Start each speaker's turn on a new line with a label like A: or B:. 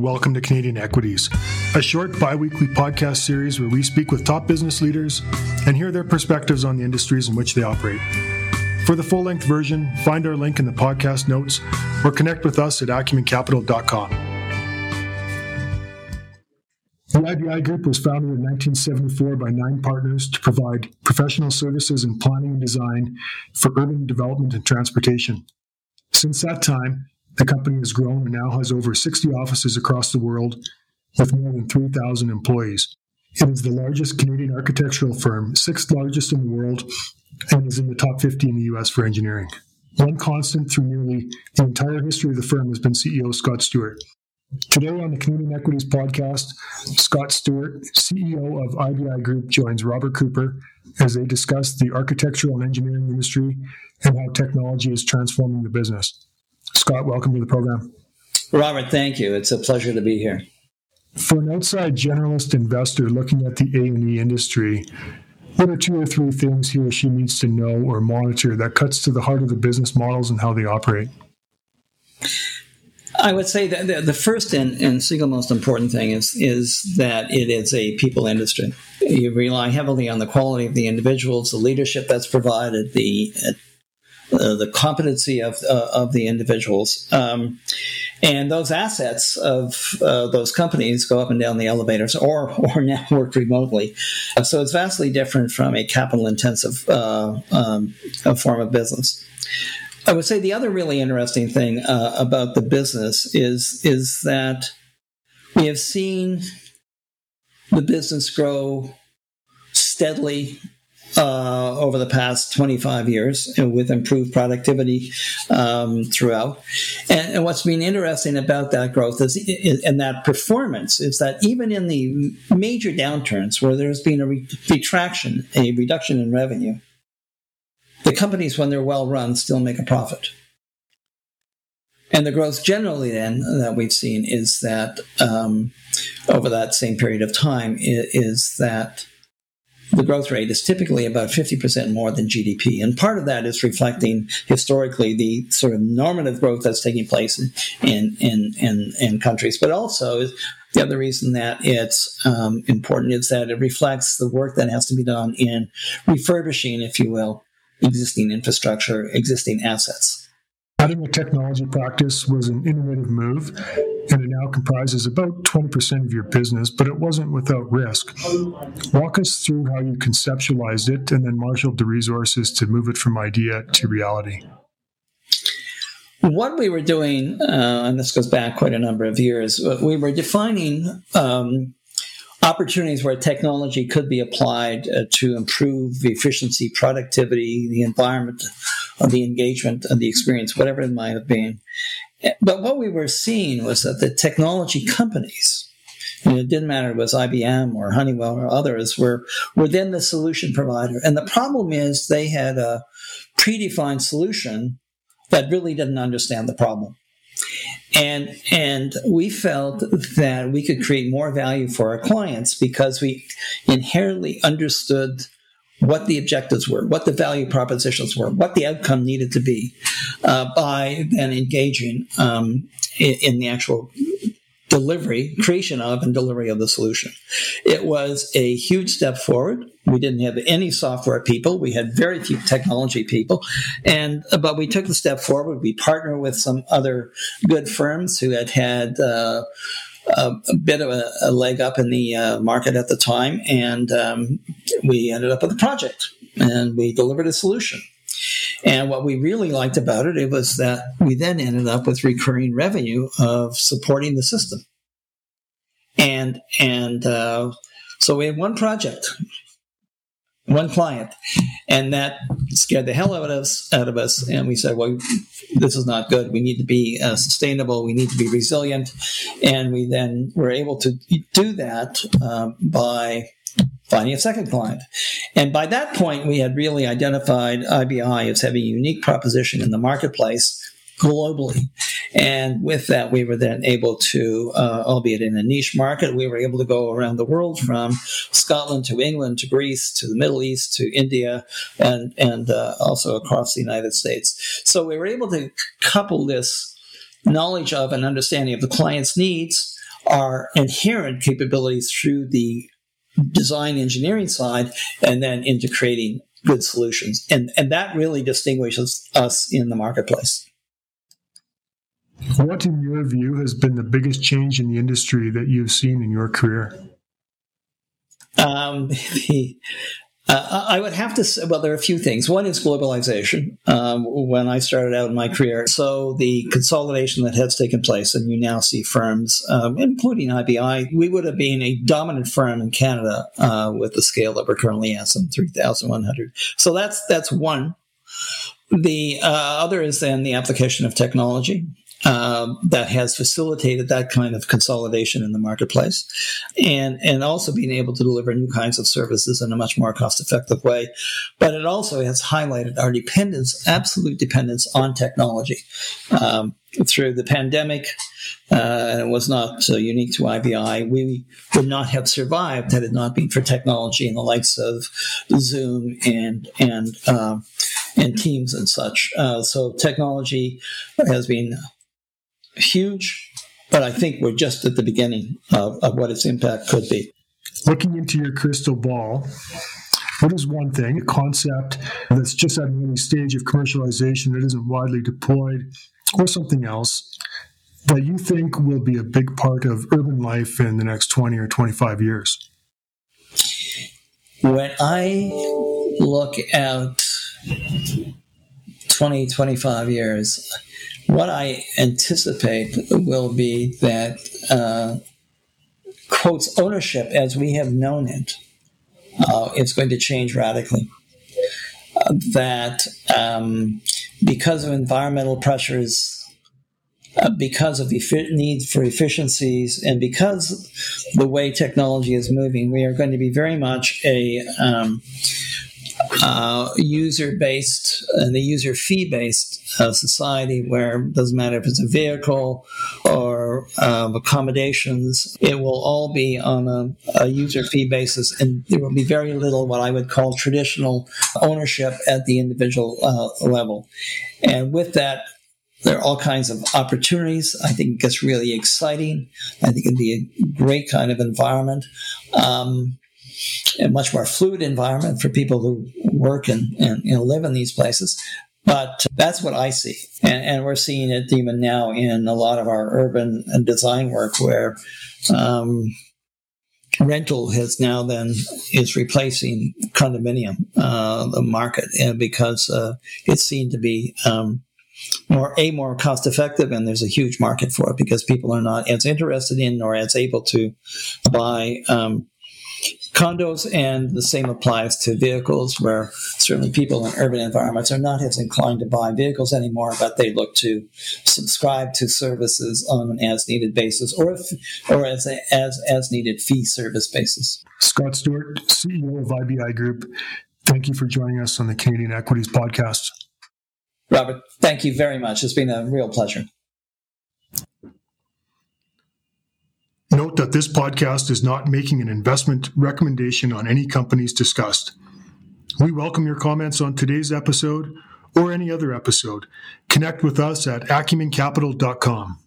A: welcome to Canadian Equities, a short bi weekly podcast series where we speak with top business leaders and hear their perspectives on the industries in which they operate. For the full length version, find our link in the podcast notes or connect with us at acumencapital.com. The IBI Group was founded in 1974 by nine partners to provide professional services in planning and design for urban development and transportation. Since that time, the company has grown and now has over 60 offices across the world with more than 3,000 employees. It is the largest Canadian architectural firm, sixth largest in the world, and is in the top 50 in the US for engineering. One constant through nearly the entire history of the firm has been CEO Scott Stewart. Today on the Canadian Equities podcast, Scott Stewart, CEO of IBI Group, joins Robert Cooper as they discuss the architectural and engineering industry and how technology is transforming the business. Scott, welcome to the program.
B: Robert, thank you. It's a pleasure to be here.
A: For an outside generalist investor looking at the A&E industry, what are two or three things he or she needs to know or monitor that cuts to the heart of the business models and how they operate?
B: I would say that the, the first and, and, single most important thing is is that it is a people industry. You rely heavily on the quality of the individuals, the leadership that's provided, the uh, the competency of uh, of the individuals, um, and those assets of uh, those companies go up and down the elevators, or or now work remotely. So it's vastly different from a capital intensive um, form of business. I would say the other really interesting thing uh, about the business is is that we have seen the business grow steadily uh, over the past 25 years with improved productivity um, throughout. And, and, what's been interesting about that growth is, is, and that performance is that even in the major downturns where there's been a re- retraction, a reduction in revenue, the companies, when they're well run, still make a profit. And the growth generally then that we've seen is that um, over that same period of time is, is that the growth rate is typically about 50% more than GDP. And part of that is reflecting historically the sort of normative growth that's taking place in, in, in, in countries. But also, the other reason that it's um, important is that it reflects the work that has to be done in refurbishing, if you will, existing infrastructure, existing assets.
A: Adding a technology practice was an innovative move, and it now comprises about 20% of your business, but it wasn't without risk. Walk us through how you conceptualized it and then marshaled the resources to move it from idea to reality.
B: What we were doing, uh, and this goes back quite a number of years, we were defining um, opportunities where technology could be applied uh, to improve the efficiency, productivity, the environment, the engagement, of the experience, whatever it might have been. But what we were seeing was that the technology companies, and it didn't matter if it was IBM or Honeywell or others, were were then the solution provider. And the problem is they had a predefined solution that really didn't understand the problem and and we felt that we could create more value for our clients because we inherently understood what the objectives were, what the value propositions were, what the outcome needed to be, uh, by then engaging um, in, in, the actual delivery, creation of, and delivery of the solution. It was a huge step forward. We didn't have any software people. We had very few technology people, and but we took the step forward. We partnered with some other good firms who had had. Uh, a, a, bit of a, a, leg up in the uh, market at the time, and um, we ended up with a project and we delivered a solution. And what we really liked about it, it was that we then ended up with recurring revenue of supporting the system. And and uh, so we had one project, one client, and that scared the hell out of us. Out of us, and we said, "Well, this is not good. We need to be uh, sustainable. We need to be resilient." And we then were able to do that um, by finding a second client. And by that point, we had really identified IBI as having a unique proposition in the marketplace globally. And with that, we were then able to, uh, albeit in a niche market, we were able to go around the world from Scotland to England to Greece to the Middle East to India and, and uh, also across the United States. So we were able to couple this knowledge of and understanding of the client's needs our inherent capabilities through the design engineering side and then into creating good solutions. And, and that really distinguishes us in the marketplace.
A: What, in your view, has been the biggest change in the industry that you've seen in your career?
B: Um, the, uh, I would have to say, well, there are a few things. One is globalization. Um, when I started out in my career, so the consolidation that has taken place, and you now see firms, um, including IBI, we would have been a dominant firm in Canada uh, with the scale that we're currently at, some 3,100. So that's that's one. The uh, other is then the application of technology um, that has facilitated that kind of consolidation in the marketplace, and and also being able to deliver new kinds of services in a much more cost effective way. But it also has highlighted our dependence, absolute dependence on technology. Um, through the pandemic, uh, it was not uh, unique to IBI. We would not have survived had it not been for technology and the likes of Zoom and and uh, and Teams and such. Uh, so technology has been huge, but I think we're just at the beginning of, of what its impact could be.
A: Looking into your crystal ball, what is one thing, a concept that's just at an early stage of commercialization that isn't widely deployed, or something else that you think will be a big part of urban life in the next 20 or 25 years?
B: When I look out 20, 25 years, what I anticipate will be that uh, quotes ownership as we have known it uh, is going to change radically. Uh, that um, because of environmental pressures, uh, because of the need for efficiencies, and because the way technology is moving, we are going to be very much a um, uh, user based and the user fee based uh, society where it doesn't matter if it's a vehicle or um, accommodations, it will all be on a, a user fee basis, and there will be very little what I would call traditional ownership at the individual uh, level. And with that, there are all kinds of opportunities. I think it gets really exciting. I think it'd be a great kind of environment. Um, a much more fluid environment for people who work and, and you know, live in these places. But that's what I see. And, and, we're seeing it even now in a lot of our urban design work where um, rental has now then is replacing condominium, uh, the market, because uh, it's seen to be um, more a more cost effective and there's a huge market for it because people are not as interested in or as able to buy um, condos, and the same applies to vehicles, where certainly people in urban environments are not as inclined to buy vehicles anymore, but they look to subscribe to services on an as needed basis or if, or as a, as as needed fee service basis.
A: Scott Stewart, CEO of IBI Group, thank you for joining us on the Canadian Equities Podcast.
B: Robert, thank you very much. It's been a real pleasure.
A: Note that this podcast is not making an investment recommendation on any companies discussed. We welcome your comments on today's episode or any other episode. Connect with us at acumencapital.com.